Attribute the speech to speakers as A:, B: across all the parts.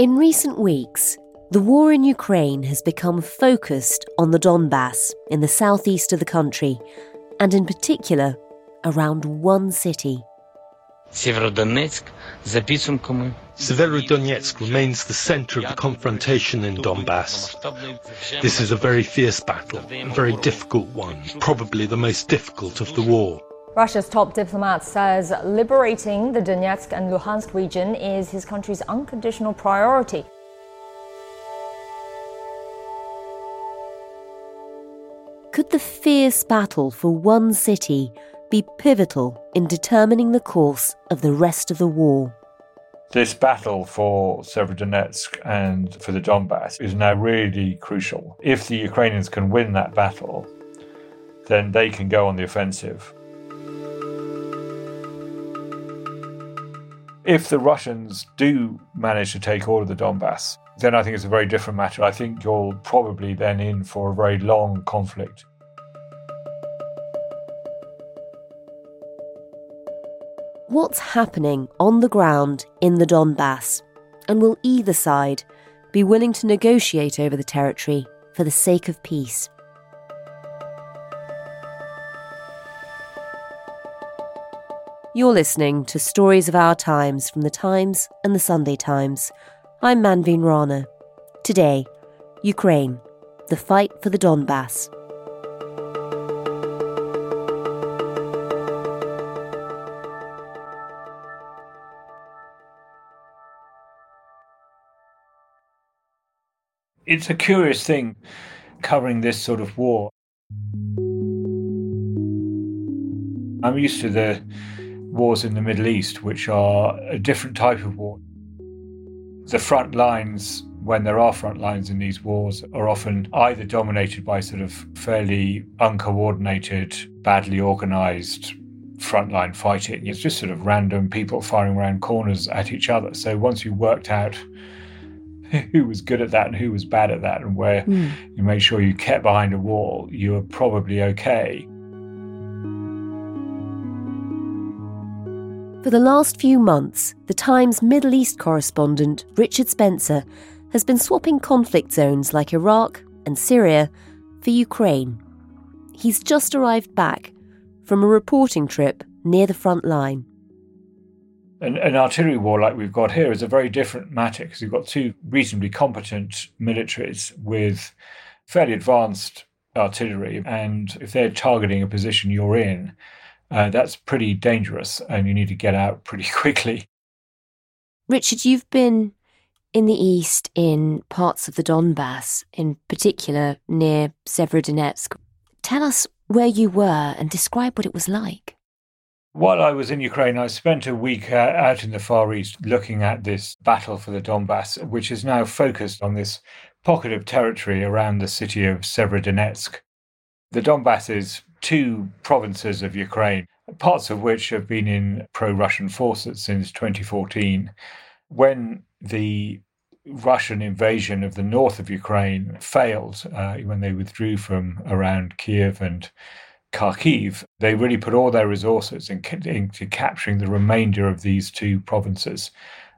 A: In recent weeks, the war in Ukraine has become focused on the Donbass in the southeast of the country, and in particular, around one city.
B: Severodonetsk
C: remains the center of the confrontation in Donbass. This is a very fierce battle, a very difficult one, probably the most difficult of the war.
D: Russia's top diplomat says liberating the Donetsk and Luhansk region is his country's unconditional priority.
A: Could the fierce battle for one city be pivotal in determining the course of the rest of the war?
E: This battle for Severodonetsk and for the Donbass is now really crucial. If the Ukrainians can win that battle, then they can go on the offensive. If the Russians do manage to take all of the Donbass, then I think it's a very different matter. I think you're probably then in for a very long conflict.
A: What's happening on the ground in the Donbass? And will either side be willing to negotiate over the territory for the sake of peace? You're listening to Stories of Our Times from the Times and the Sunday Times. I'm Manveen Rana. Today, Ukraine, the fight for the Donbass.
E: It's a curious thing covering this sort of war. I'm used to the wars in the Middle East, which are a different type of war. The front lines, when there are front lines in these wars, are often either dominated by sort of fairly uncoordinated, badly organized frontline fighting. It's just sort of random people firing around corners at each other. So once you worked out who was good at that and who was bad at that, and where mm. you made sure you kept behind a wall, you were probably okay.
A: For the last few months, the Times Middle East correspondent Richard Spencer has been swapping conflict zones like Iraq and Syria for Ukraine. He's just arrived back from a reporting trip near the front line.
E: An, an, artillery war like we've got here is a very different matter because you've got two reasonably competent militaries with fairly advanced artillery. And if they're targeting a position you're in, uh, that's pretty dangerous and you need to get out pretty quickly.
A: Richard, you've been in the east in parts of the Donbass, in particular near Severodonetsk. Tell us where you were and describe what it was like.
E: While I was in Ukraine, I spent a week uh, out in the Far East looking at this battle for the Donbass, which is now focused on this pocket of territory around the city of Severodonetsk. The Donbass is two provinces of Ukraine, parts of which have been in pro Russian forces since 2014. When the Russian invasion of the north of Ukraine failed, uh, when they withdrew from around Kiev and Kharkiv, they really put all their resources in, into capturing the remainder of these two provinces.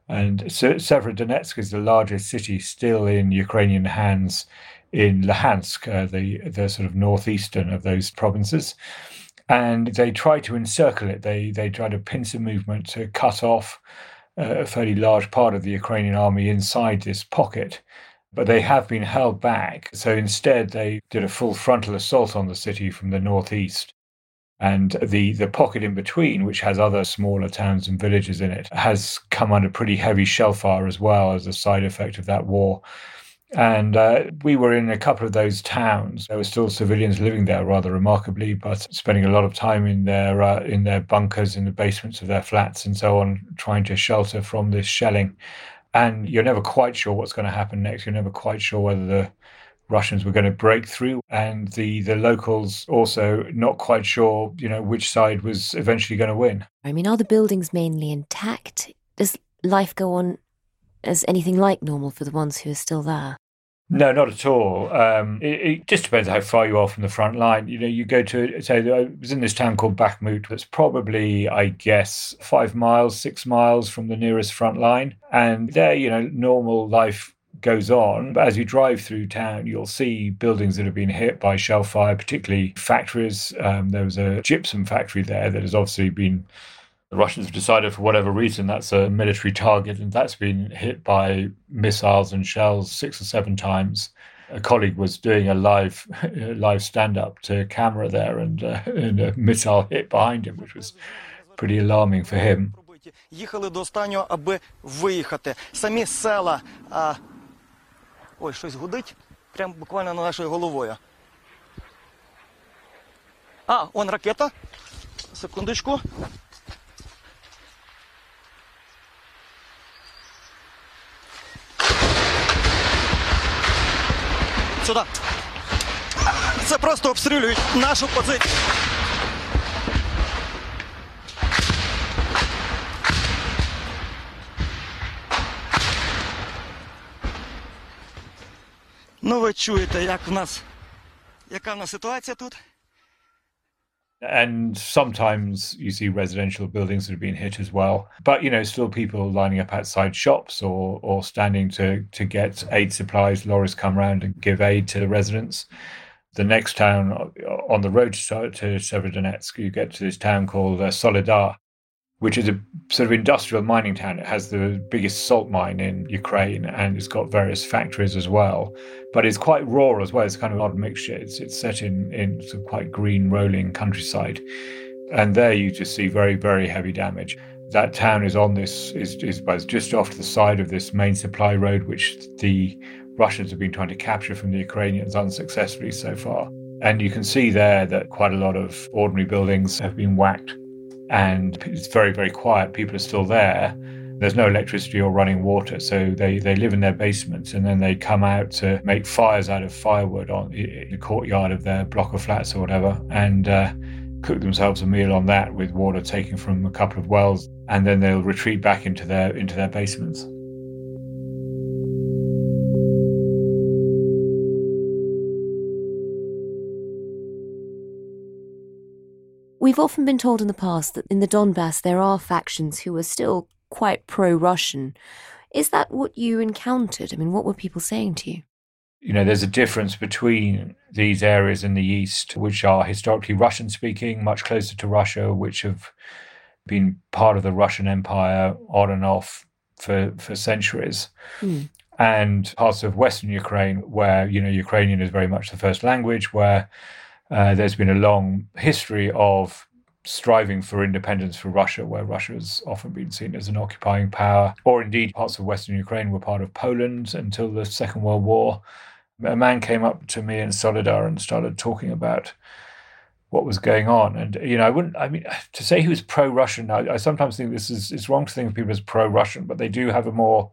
E: And Severodonetsk is the largest city still in Ukrainian hands in Luhansk, uh, the the sort of northeastern of those provinces. and they try to encircle it. They they try to pincer movement to cut off a fairly large part of the Ukrainian army inside this pocket. But they have been held back. So instead, they did a full frontal assault on the city from the northeast. And the, the pocket in between, which has other smaller towns and villages in it, has come under pretty heavy shell fire as well as a side effect of that war. And uh, we were in a couple of those towns. There were still civilians living there, rather remarkably, but spending a lot of time in their uh, in their bunkers, in the basements of their flats, and so on, trying to shelter from this shelling. And you're never quite sure what's going to happen next. You're never quite sure whether the Russians were going to break through, and the the locals also not quite sure, you know, which side was eventually going to win.
A: I mean, are the buildings mainly intact? Does life go on as anything like normal for the ones who are still there?
E: No, not at all. Um, it, it, just depends how far you are from the front line. You know, you go to say I was in this town called Bakhmut. That's probably, I guess, five miles, six miles from the nearest front line, and there, you know, normal life goes on. But as you drive through town, you'll see buildings that have been hit by shell fire, particularly factories. Um, there was a gypsum factory there that has obviously been the Russians have decided for whatever reason that's a military target, and that's been hit by missiles and shells six or seven times. A colleague was doing a live live stand up to camera there, and, uh, and a missile hit behind him, which was pretty alarming for him.
F: Їхали до останнього, аби виїхати. Самі села. А... Ой, щось гудить. Прямо буквально над нашою головою. А, он ракета. Секундочку. Сюди. Це просто обстрілюють нашу позицію. Ну, ви чуєте, як в нас, яка в нас ситуація тут?
E: And sometimes you see residential buildings that have been hit as well. But you know, still people lining up outside shops or or standing to to get aid supplies. Lorries come around and give aid to the residents. The next town on the road to, to Severodonetsk, you get to this town called uh, Soledar, which is a sort of industrial mining town. It has the biggest salt mine in Ukraine and it's got various factories as well. But it's quite raw as well. It's kind of an odd mixture. It's, it's set in, in some quite green, rolling countryside. And there you just see very, very heavy damage. That town is on this, is, is just off to the side of this main supply road, which the Russians have been trying to capture from the Ukrainians unsuccessfully so far. And you can see there that quite a lot of ordinary buildings have been whacked and it's very, very quiet. People are still there. There's no electricity or running water, so they, they live in their basements and then they come out to make fires out of firewood on in the courtyard of their block of flats or whatever, and uh, cook themselves a meal on that with water taken from a couple of wells, and then they'll retreat back into their into their basements.
A: We've often been told in the past that in the Donbass there are factions who are still quite pro Russian. Is that what you encountered? I mean, what were people saying to you?
E: You know, there's a difference between these areas in the east, which are historically Russian speaking, much closer to Russia, which have been part of the Russian Empire on and off for, for centuries. Mm. And parts of Western Ukraine, where, you know, Ukrainian is very much the first language, where uh, there's been a long history of striving for independence for Russia, where Russia has often been seen as an occupying power, or indeed parts of Western Ukraine were part of Poland until the Second World War. A man came up to me in Soledar and started talking about what was going on. And, you know, I wouldn't, I mean, to say he was pro Russian, I, I, sometimes think this is, it's wrong to think of people as pro Russian, but they do have a more,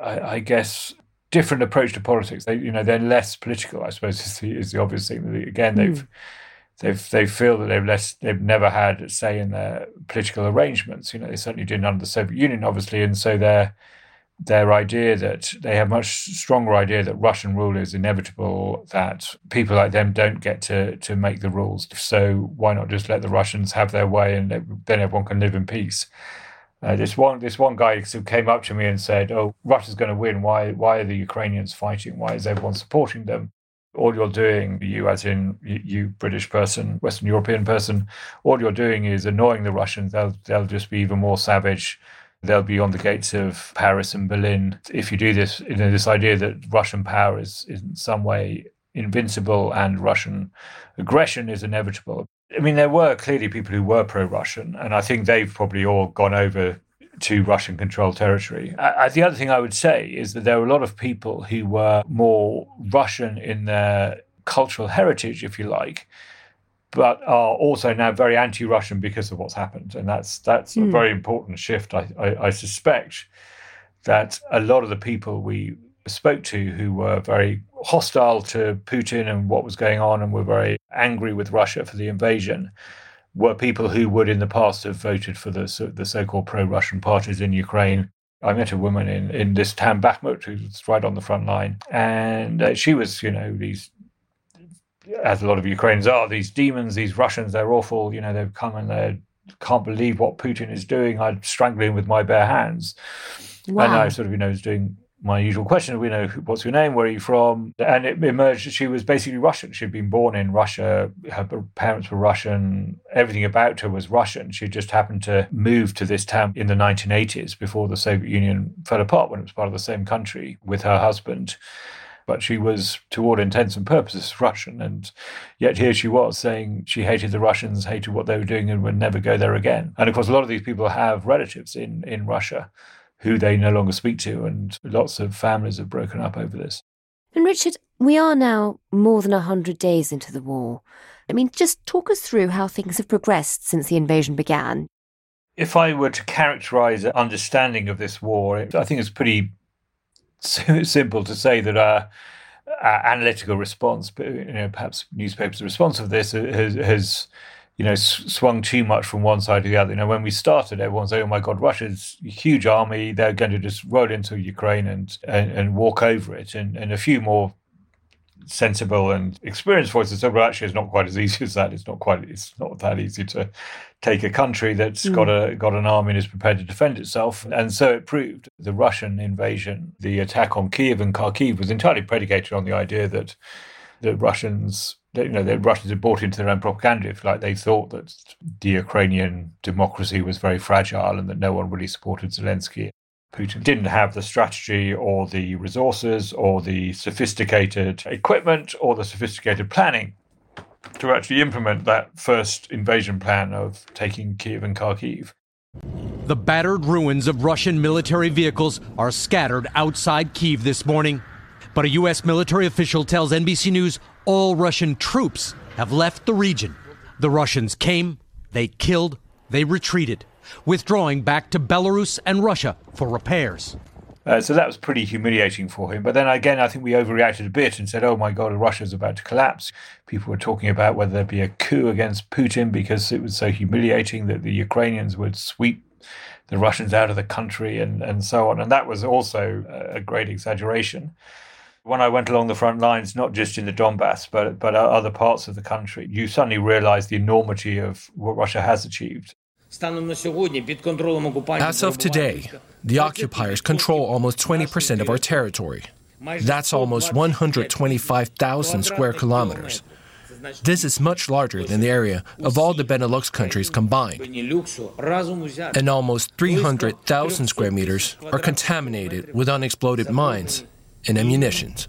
E: I, I guess, different approach to politics. They, you know, they're less political. I suppose is the, is the obvious thing. Again, they've mm. they've they feel that they've less they've never had a say in their political arrangements. You know, they certainly didn't under the Soviet Union, obviously, and so their their idea that they have much stronger idea that Russian rule is inevitable, that people like them don't get to to make the rules. So why not just let the Russians have their way and then everyone can live in peace? Uh, this one this one guy who came up to me and said, "Oh, Russia's going to win. Why why are the Ukrainians fighting? Why is everyone supporting them?" All you're doing, you as in you, British person, Western European person, all you're doing is annoying the Russians. They'll they'll just be even more savage. They'll be on the gates of Paris and Berlin. If you do this, you know, this idea that Russian power is, is in some way invincible and Russian aggression is inevitable. I mean, there were clearly people who were pro-Russian, and I think they've probably all gone over to Russian controlled territory. The other thing I would say is that there were a lot of people who were more Russian in their cultural heritage, if you like, but are also now very anti-Russian because of what's happened, and that's that's mm. a hmm. very important shift. I, I, I suspect that a lot of the people we spoke to who were very hostile to Putin and what was going on, and were very angry with Russia for the invasion were people who would in the past have voted for the, so, the so-called pro-Russian parties in Ukraine. I met a woman in, in this town, Bakhmut, who's right on the front line. And uh, she was, you know, these, as a lot of Ukrainians are, these demons, these Russians, they're awful. You know, they've come and they can't believe what Putin is doing. I'd strangle him with my bare hands. Wow. And I sort of, you know, was doing my usual question. We know what's your name, where are you from, and it emerged that she was basically Russian. She'd been born in Russia. Her parents were Russian. Everything about her was Russian. She just happened to move to this town in the 1980s before the Soviet Union fell apart, when it was part of the same country with her husband. But she was, to all intents and purposes, Russian. And yet here she was saying she hated the Russians, hated what they were doing, and would never go there again. And of course, a lot of these people have relatives in, in Russia who they no longer speak to, and lots of families have broken up over this.
A: And Richard, we are now more than 100 days into the war. I mean, just talk us through how things have progressed since the invasion began.
E: If I were to characterize an understanding of this war, I think it's pretty simple to say that our, our analytical response, you know, perhaps newspapers' response of this has, has you know, swung too much from one side to the other. You know, when we started, everyone said, "Oh my God, Russia's huge army; they're going to just roll into Ukraine and and, and walk over it." And and a few more sensible and experienced voices said, "Well, actually, it's not quite as easy as that. It's not quite. It's not that easy to take a country that's mm. got a got an army and is prepared to defend itself." And so it proved. The Russian invasion, the attack on Kiev and Kharkiv, was entirely predicated on the idea that the Russians you know, the Russians had bought into their own propaganda. If like they thought that the Ukrainian democracy was very fragile and that no one really supported Zelensky. Putin didn't have the strategy or the resources or the sophisticated equipment or the sophisticated planning to actually implement that first invasion plan of taking Kiev and Kharkiv.
G: The battered ruins of Russian military vehicles are scattered outside Kiev this morning. But a U.S. military official tells NBC News all Russian troops have left the region. The Russians came, they killed, they retreated, withdrawing back to Belarus and Russia for repairs.
E: Uh, so that was pretty humiliating for him. But then again, I think we overreacted a bit and said, oh my God, Russia's about to collapse. People were talking about whether there'd be a coup against Putin because it was so humiliating that the Ukrainians would sweep the Russians out of the country and, and so on. And that was also a great exaggeration when I went along the front lines, not just in the Donbass, but but other parts of the country, you suddenly realize the enormity of what Russia has achieved.
H: As of today, the occupiers control almost 20% of our territory. That's almost 125,000 square kilometers. This is much larger than the area of all the Benelux countries combined. And almost 300,000 square meters are contaminated with unexploded mines and ammunitions.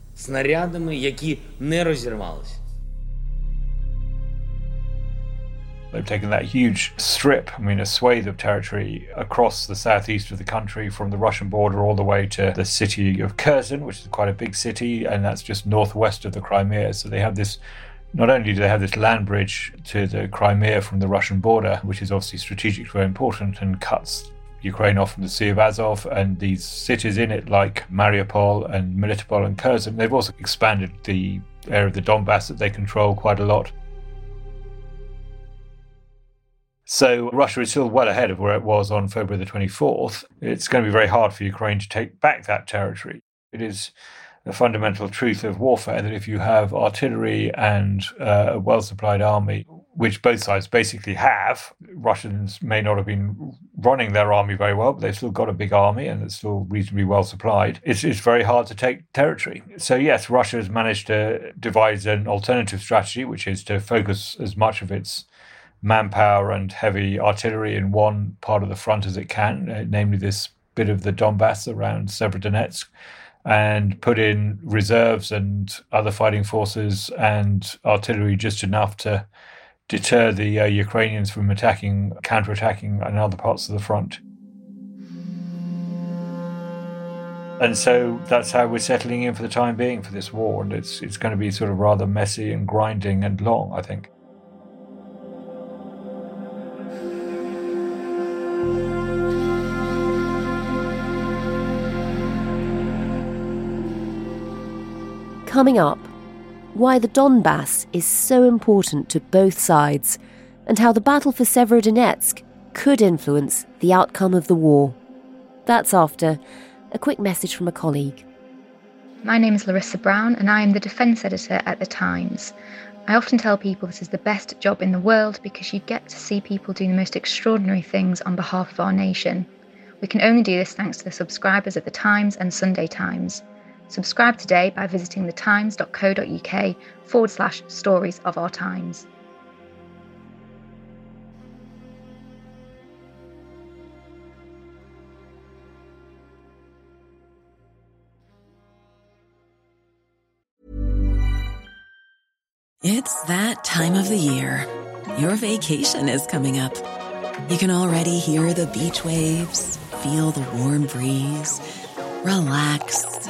E: They've taken that huge strip, I mean, a swathe of territory across the southeast of the country from the Russian border all the way to the city of Kherson, which is quite a big city, and that's just northwest of the Crimea. So they have this not only do they have this land bridge to the Crimea from the Russian border, which is obviously strategically very important and cuts Ukraine off from the Sea of Azov and these cities in it like Mariupol and Melitopol and Kherson. They've also expanded the area of the Donbass that they control quite a lot. So Russia is still well ahead of where it was on February the 24th. It's going to be very hard for Ukraine to take back that territory. It is the fundamental truth of warfare that if you have artillery and uh, a well supplied army, which both sides basically have, Russians may not have been running their army very well, but they've still got a big army and it's still reasonably well supplied. It's, it's very hard to take territory. So, yes, Russia has managed to devise an alternative strategy, which is to focus as much of its manpower and heavy artillery in one part of the front as it can, uh, namely this bit of the Donbass around Severodonetsk, and put in reserves and other fighting forces and artillery just enough to deter the uh, Ukrainians from attacking, counterattacking in other parts of the front. And so that's how we're settling in for the time being for this war, and it's it's going to be sort of rather messy and grinding and long, I think.
A: Coming up, why the Donbass is so important to both sides, and how the battle for Severodonetsk could influence the outcome of the war. That's after a quick message from a colleague.
I: My name is Larissa Brown, and I am the defence editor at The Times. I often tell people this is the best job in the world because you get to see people doing the most extraordinary things on behalf of our nation. We can only do this thanks to the subscribers at The Times and Sunday Times. Subscribe today by visiting thetimes.co.uk forward slash stories of our times.
J: It's that time of the year. Your vacation is coming up. You can already hear the beach waves, feel the warm breeze, relax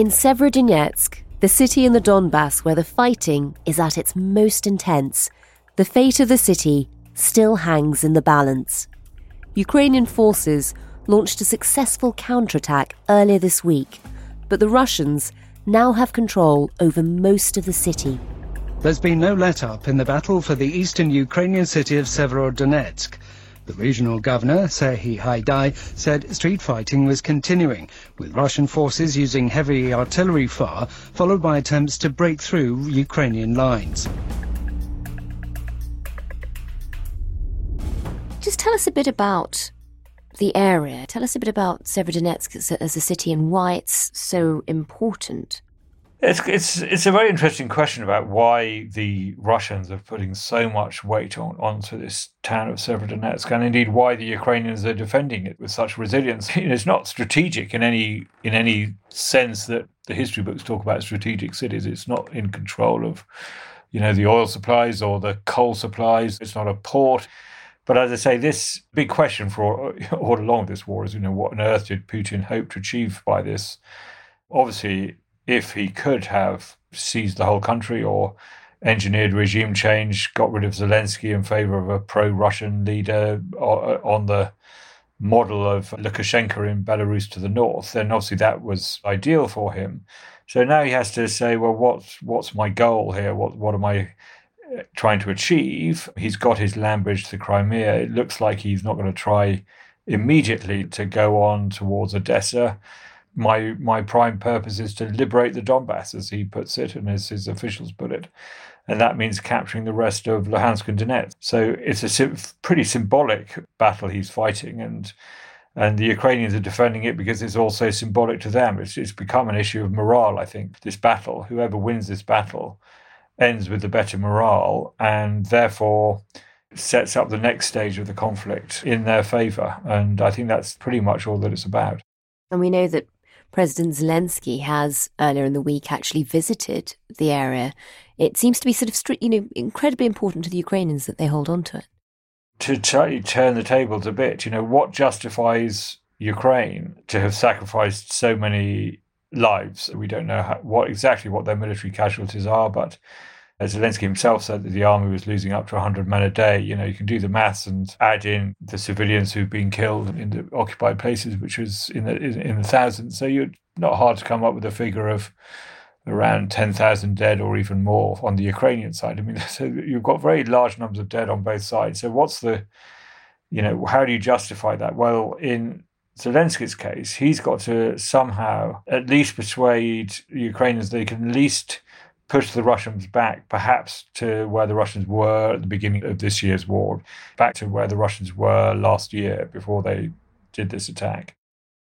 A: In Severodonetsk, the city in the Donbass where the fighting is at its most intense, the fate of the city still hangs in the balance. Ukrainian forces launched a successful counterattack earlier this week, but the Russians now have control over most of the city.
K: There's been no let up in the battle for the eastern Ukrainian city of Severodonetsk. The regional governor, Serhiy Haidai, said street fighting was continuing, with Russian forces using heavy artillery fire, followed by attempts to break through Ukrainian lines.
A: Just tell us a bit about the area. Tell us a bit about Severodonetsk as a, as a city and why it's so important.
E: It's it's it's a very interesting question about why the Russians are putting so much weight on onto this town of Severodonetsk, and indeed why the Ukrainians are defending it with such resilience. It's not strategic in any in any sense that the history books talk about strategic cities. It's not in control of, you know, the oil supplies or the coal supplies. It's not a port. But as I say, this big question for all, all along this war is, you know, what on earth did Putin hope to achieve by this? Obviously, if he could have seized the whole country or engineered regime change, got rid of Zelensky in favor of a pro Russian leader uh, uh, on the model of Lukashenko in Belarus to the north, then obviously that was ideal for him. So now he has to say, well, what's what's my goal here? What what am I uh, trying to achieve. He's got his land bridge to Crimea. It looks like he's not going to try immediately to go on towards Odessa. My my prime purpose is to liberate the Donbass, as he puts it, and as his officials put it, and that means capturing the rest of Luhansk and Donetsk. So it's a pretty symbolic battle he's fighting, and and the Ukrainians are defending it because it's also symbolic to them. It's, it's become an issue of morale, I think. This battle, whoever wins this battle, ends with the better morale, and therefore sets up the next stage of the conflict in their favour. And I think that's pretty much all that it's about.
A: And we know that President Zelensky has earlier in the week actually visited the area. It seems to be sort of, you know, incredibly important to the Ukrainians that they hold on to it.
E: To t- turn the tables a bit, you know, what justifies Ukraine to have sacrificed so many lives? We don't know how, what exactly what their military casualties are, but Zelensky himself said that the army was losing up to 100 men a day. You know, you can do the maths and add in the civilians who've been killed in the occupied places, which was in the in the thousands. So you're not hard to come up with a figure of around 10,000 dead or even more on the Ukrainian side. I mean, so you've got very large numbers of dead on both sides. So what's the, you know, how do you justify that? Well, in Zelensky's case, he's got to somehow at least persuade Ukrainians they can at least push the Russians back, perhaps to where the Russians were at the beginning of this year's war, back to where the Russians were last year before they did this attack.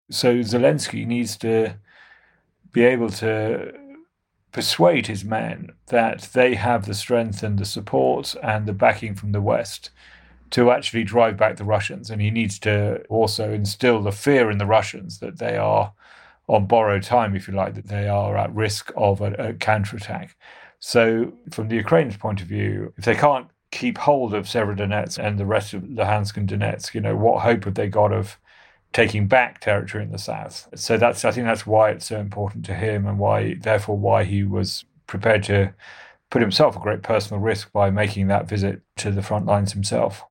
E: So Zelensky needs to be able to persuade his men that they have the strength and the support and the backing from the West to actually drive back the Russians. And he needs to also instill the fear in the Russians that they are on borrowed time, if you like, that they are at risk of a, a counterattack. So, from the Ukrainians' point of view, if they can't keep hold of Severodonetsk and the rest of Luhansk and Donetsk, you know, what hope have they got of taking back territory in the south? So that's I think that's why it's so important to him and why therefore why he was prepared to put himself a great personal risk by making that visit to the front lines himself.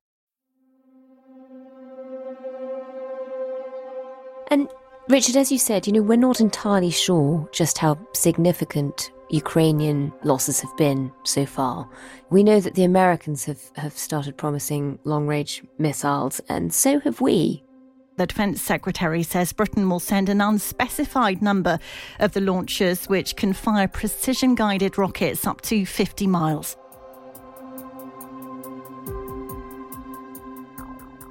A: And Richard, as you said, you know, we're not entirely sure just how significant Ukrainian losses have been so far. We know that the Americans have, have started promising long range missiles, and so have we.
L: The Defence Secretary says Britain will send an unspecified number of the launchers, which can fire precision guided rockets up to 50 miles.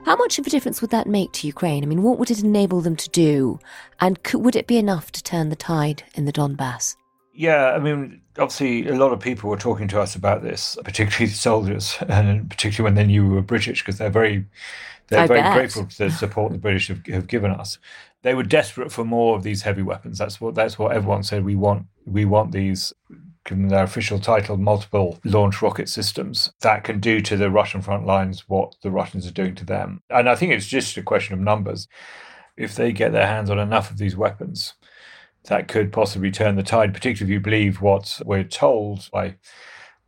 A: How much of a difference would that make to Ukraine? I mean, what would it enable them to do? And could, would it be enough to turn the tide in the Donbass?
E: Yeah, I mean, obviously, a lot of people were talking to us about this, particularly the soldiers, and particularly when they knew we were British, because they're very, they're
A: I
E: very
A: bet.
E: grateful for the support the British have, have given us. They were desperate for more of these heavy weapons. That's what that's what everyone said. We want we want these given their official title, multiple launch rocket systems that can do to the Russian front lines what the Russians are doing to them. And I think it's just a question of numbers. If they get their hands on enough of these weapons, that could possibly turn the tide, particularly if you believe what we're told by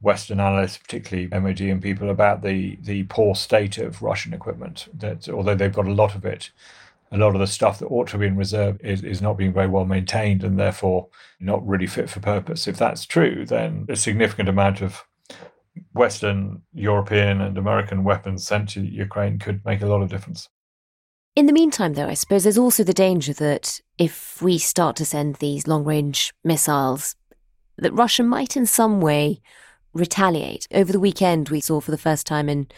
E: Western analysts, particularly MOD and people, about the, the poor state of Russian equipment. That although they've got a lot of it, a lot of the stuff that ought to be in reserve is, is not being very well maintained and therefore not really fit for purpose. If that's true, then a significant amount of Western, European, and American weapons sent to Ukraine could make a lot of difference.
A: In the meantime, though, I suppose there's also the danger that if we start to send these long range missiles, that Russia might in some way retaliate. Over the weekend, we saw for the first time in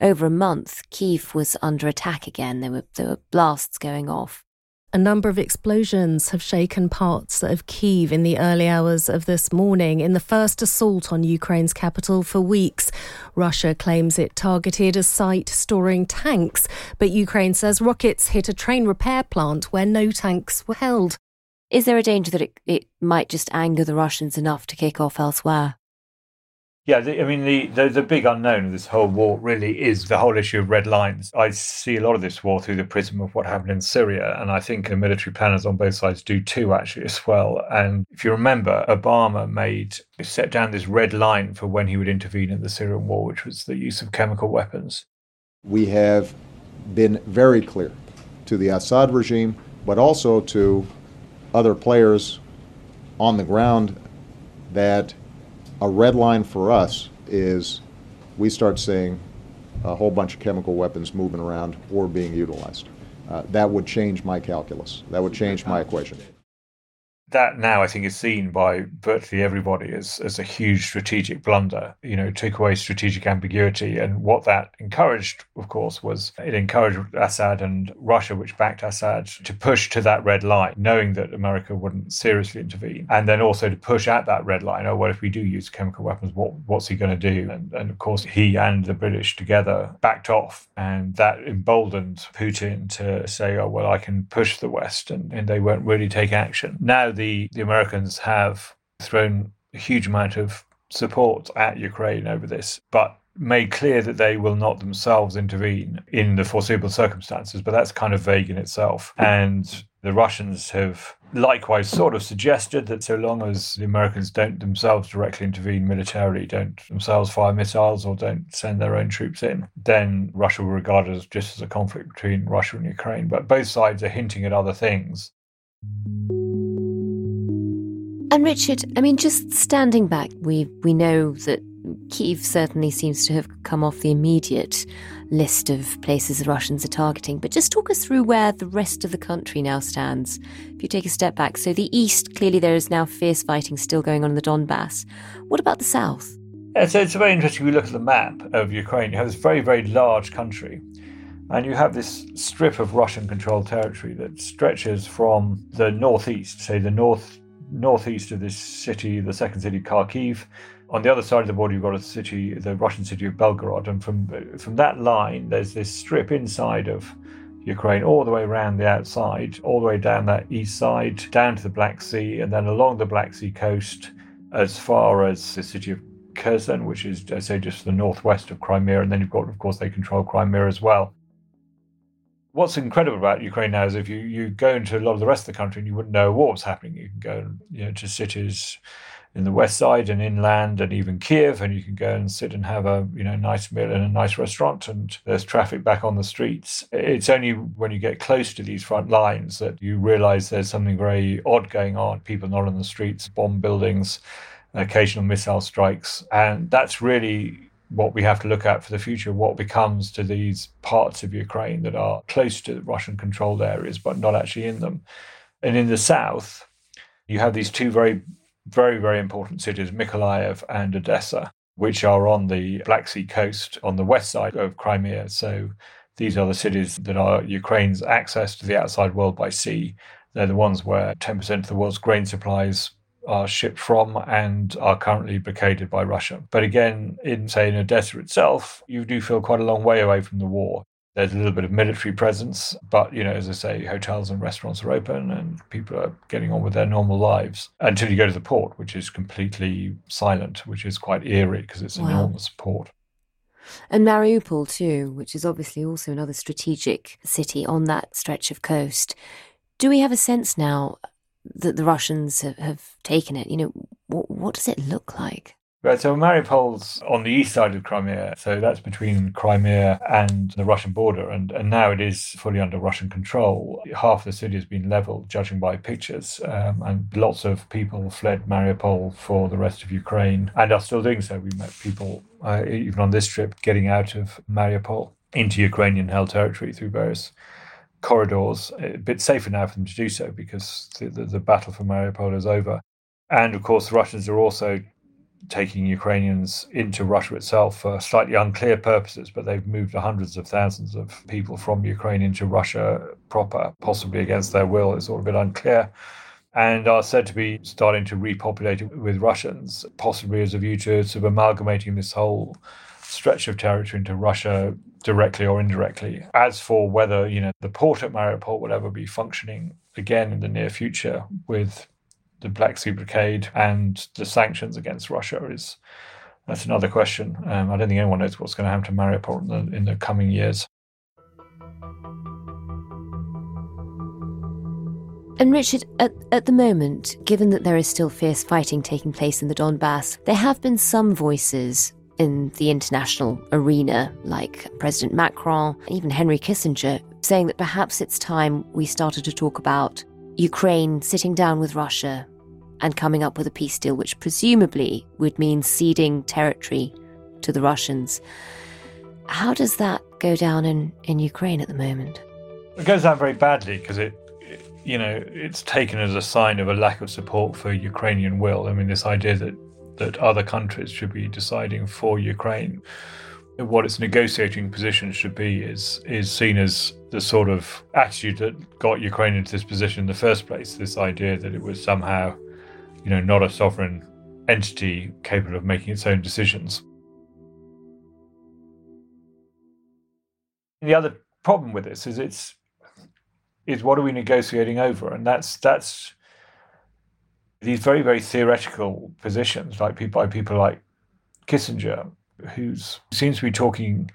A: over a month, Kiev was under attack again. There were, there were blasts going off.
M: A number of explosions have shaken parts of Kiev in the early hours of this morning in the first assault on Ukraine's capital for weeks. Russia claims it targeted a site storing tanks, but Ukraine says rockets hit a train repair plant where no tanks were held.
A: Is there a danger that it, it might just anger the Russians enough to kick off elsewhere?
E: Yeah, I mean, the, the, the big unknown of this whole war really is the whole issue of red lines. I see a lot of this war through the prism of what happened in Syria, and I think the military planners on both sides do too, actually, as well. And if you remember, Obama made set down this red line for when he would intervene in the Syrian war, which was the use of chemical weapons.
N: We have been very clear to the Assad regime, but also to other players on the ground that a red line for us is we start seeing a whole bunch of chemical weapons moving around or being utilized. Uh, that would change my calculus. That would change my equation
E: that now I think is seen by virtually everybody as, as a huge strategic blunder. You know, took away strategic ambiguity. And what that encouraged, of course, was it encouraged Assad and Russia, which backed Assad, to push to that red line, knowing that America wouldn't seriously intervene. And then also to push at that red line, oh, well, if we do use chemical weapons, what, what's he going to do? And, and of course, he and the British together backed off. And that emboldened Putin to say, oh, well, I can push the West. And, and they won't really take action. Now, the, the Americans have thrown a huge amount of support at Ukraine over this, but made clear that they will not themselves intervene in the foreseeable circumstances. But that's kind of vague in itself. And the Russians have likewise sort of suggested that so long as the Americans don't themselves directly intervene militarily, don't themselves fire missiles or don't send their own troops in, then Russia will regard it as just as a conflict between Russia and Ukraine. But both sides are hinting at other things.
A: And Richard, I mean, just standing back, we we know that Kiev certainly seems to have come off the immediate list of places the Russians are targeting. But just talk us through where the rest of the country now stands. If you take a step back, so the east, clearly there is now fierce fighting still going on in the Donbass. What about the south?
E: Yeah, so it's very interesting. If you look at the map of Ukraine, you have this very, very large country. And you have this strip of Russian controlled territory that stretches from the northeast, say the north northeast of this city, the second city, Kharkiv. On the other side of the border, you've got a city, the Russian city of Belgorod, and from from that line, there's this strip inside of Ukraine, all the way around the outside, all the way down that east side, down to the Black Sea, and then along the Black Sea coast, as far as the city of Kherson, which is, I say, just the northwest of Crimea, and then you've got, of course, they control Crimea as well what's incredible about Ukraine now is if you, you go into a lot of the rest of the country and you wouldn't know what's happening. You can go you know, to cities in the west side and inland and even Kiev, and you can go and sit and have a you know nice meal in a nice restaurant, and there's traffic back on the streets. It's only when you get close to these front lines that you realise there's something very odd going on. People not on the streets, bomb buildings, occasional missile strikes, and that's really what we have to look at for the future, what becomes to these parts of Ukraine that are close to Russian controlled areas, but not actually in them. And in the south, you have these two very, very, very important cities, Mykolaiv and Odessa, which are on the Black Sea coast on the west side of Crimea. So these are the cities that are Ukraine's access to the outside world by sea. They're the ones where 10% of the world's grain supplies are shipped from and are currently blockaded by Russia. But again, in say in Odessa itself, you do feel quite a long way away from the war. There's a little bit of military presence, but you know, as I say, hotels and restaurants are open and people are getting on with their normal lives until you go to the port, which is completely silent, which is quite eerie because it's an wow. enormous port.
A: And Mariupol, too, which is obviously also another strategic city on that stretch of coast. Do we have a sense now that the Russians have, have taken it. You know, what, what does it look like?
E: Right, so Mariupol's on the east side of Crimea, so that's between Crimea and the Russian border, and, and now it is fully under Russian control. Half the city has been leveled, judging by pictures, um, and lots of people fled Mariupol for the rest of Ukraine and are still doing so. We met people, uh, even on this trip, getting out of Mariupol into Ukrainian held territory through various corridors. A bit safer now for them to do so because the, the, the battle for Mariupol is over. And of course, the Russians are also taking Ukrainians into Russia itself for slightly unclear purposes, but they've moved hundreds of thousands of people from Ukraine into Russia proper, possibly against their will. It's all a bit unclear. And are said to be starting to repopulate it with Russians, possibly as a view to sort of amalgamating this whole stretch of territory into Russia directly or indirectly. As for whether, you know, the port at Mariupol will ever be functioning again in the near future with the Black Sea blockade and the sanctions against Russia is that's another question. Um, I don't think anyone knows what's going to happen to Mariupol in the, in the coming years.
A: And Richard, at, at the moment, given that there is still fierce fighting taking place in the Donbass, there have been some voices in the international arena, like President Macron, even Henry Kissinger, saying that perhaps it's time we started to talk about Ukraine sitting down with Russia and coming up with a peace deal, which presumably would mean ceding territory to the Russians. How does that go down in, in Ukraine at the moment?
E: It goes down very badly because it, you know, it's taken as a sign of a lack of support for Ukrainian will. I mean, this idea that that other countries should be deciding for Ukraine what its negotiating position should be is is seen as the sort of attitude that got Ukraine into this position in the first place. This idea that it was somehow, you know, not a sovereign entity capable of making its own decisions. The other problem with this is it's is what are we negotiating over, and that's that's these very very theoretical positions, like by people like Kissinger, who seems to be talking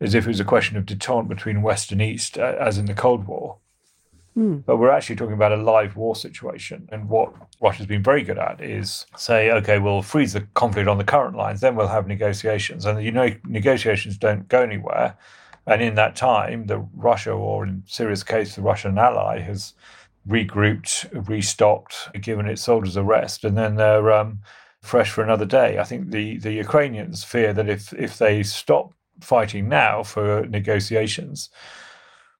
E: as if it was a question of detente between West and East, uh, as in the Cold War. Mm. But we're actually talking about a live war situation. And what Russia's been very good at is say, okay, we'll freeze the conflict on the current lines, then we'll have negotiations. And you know, negotiations don't go anywhere. And in that time, the Russia, or in Syria's case, the Russian ally, has regrouped, restocked, given its soldiers a rest, and then they're um, fresh for another day. I think the, the Ukrainians fear that if, if they stop fighting now for negotiations,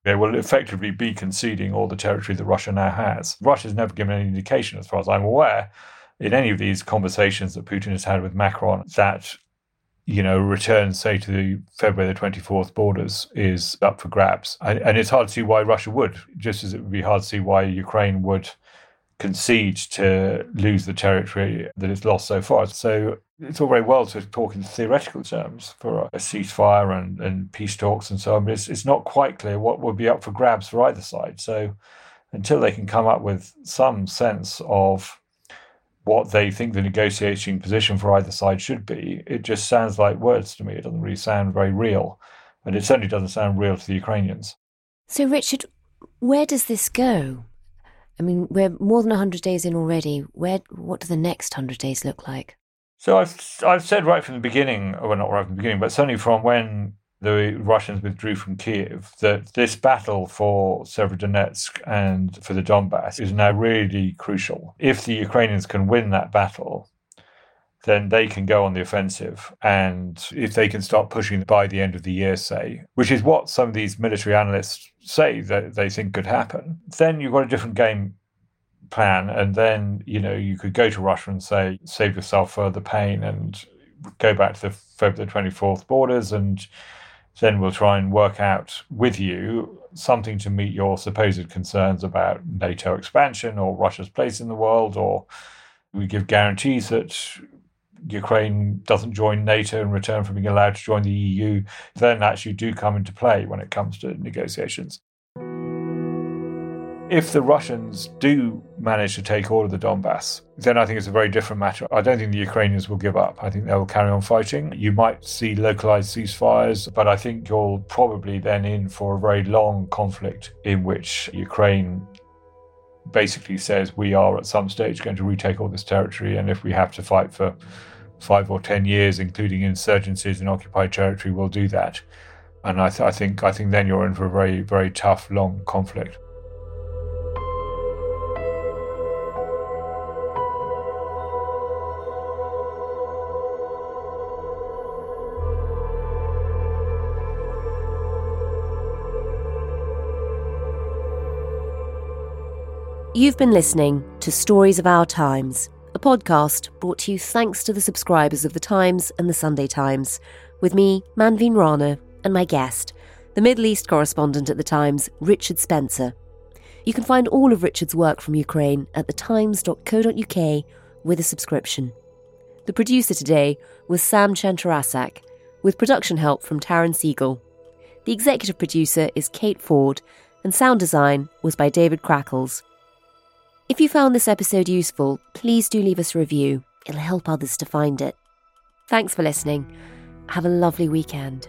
E: they will effectively be conceding all the territory that Russia now has. Russia's never given any indication, as far as I'm aware, in any of these conversations that Putin has had with Macron, that you know, return, say, to the February the 24th borders is up for grabs. And it's hard to see why Russia would, just as it would be hard to see why Ukraine would concede to lose the territory that it's lost so far. So it's all very well to talk in theoretical terms for a ceasefire and, and peace talks and so on, but it's, it's not quite clear what would be up for grabs for either side. So until they can come up with some sense of what they think the negotiating position for either side should be, it just sounds like words to me. It doesn't really sound very real. And it certainly doesn't sound real to the Ukrainians.
A: So, Richard, where does this go? I mean, we're more than 100 days in already. Where, what do the next 100 days look like?
E: So I've I've said right from the beginning, well, not right from the beginning, but certainly from when the Russians withdrew from Kiev, that this battle for Severodonetsk and for the Donbass is now really crucial. If the Ukrainians can win that battle, then they can go on the offensive. And if they can start pushing by the end of the year, say, which is what some of these military analysts say that they think could happen, then you've got a different game plan. And then, you know, you could go to Russia and say, save yourself further pain and go back to the February 24th borders and then we'll try and work out with you something to meet your supposed concerns about NATO expansion or Russia's place in the world, or we give guarantees that Ukraine doesn't join NATO in return for being allowed to join the EU, then actually do come into play when it comes to negotiations. If the Russians do manage to take all of the Donbass, then I think it's a very different matter. I don't think the Ukrainians will give up. I think they will carry on fighting. You might see localized ceasefires, but I think you're probably then in for a very long conflict in which Ukraine basically says we are at some stage going to retake all this territory, and if we have to fight for five or ten years, including insurgencies in occupied territory, we'll do that. And I, th- I think I think then you're in for a very very tough long conflict.
A: You've been listening to Stories of Our Times, a podcast brought to you thanks to the subscribers of The Times and The Sunday Times, with me, Manveen Rana, and my guest, the Middle East correspondent at The Times, Richard Spencer. You can find all of Richard's work from Ukraine at thetimes.co.uk with a subscription. The producer today was Sam Chantarasak, with production help from Taryn Siegel. The executive producer is Kate Ford, and sound design was by David Crackles. If you found this episode useful, please do leave us a review. It'll help others to find it. Thanks for listening. Have a lovely weekend.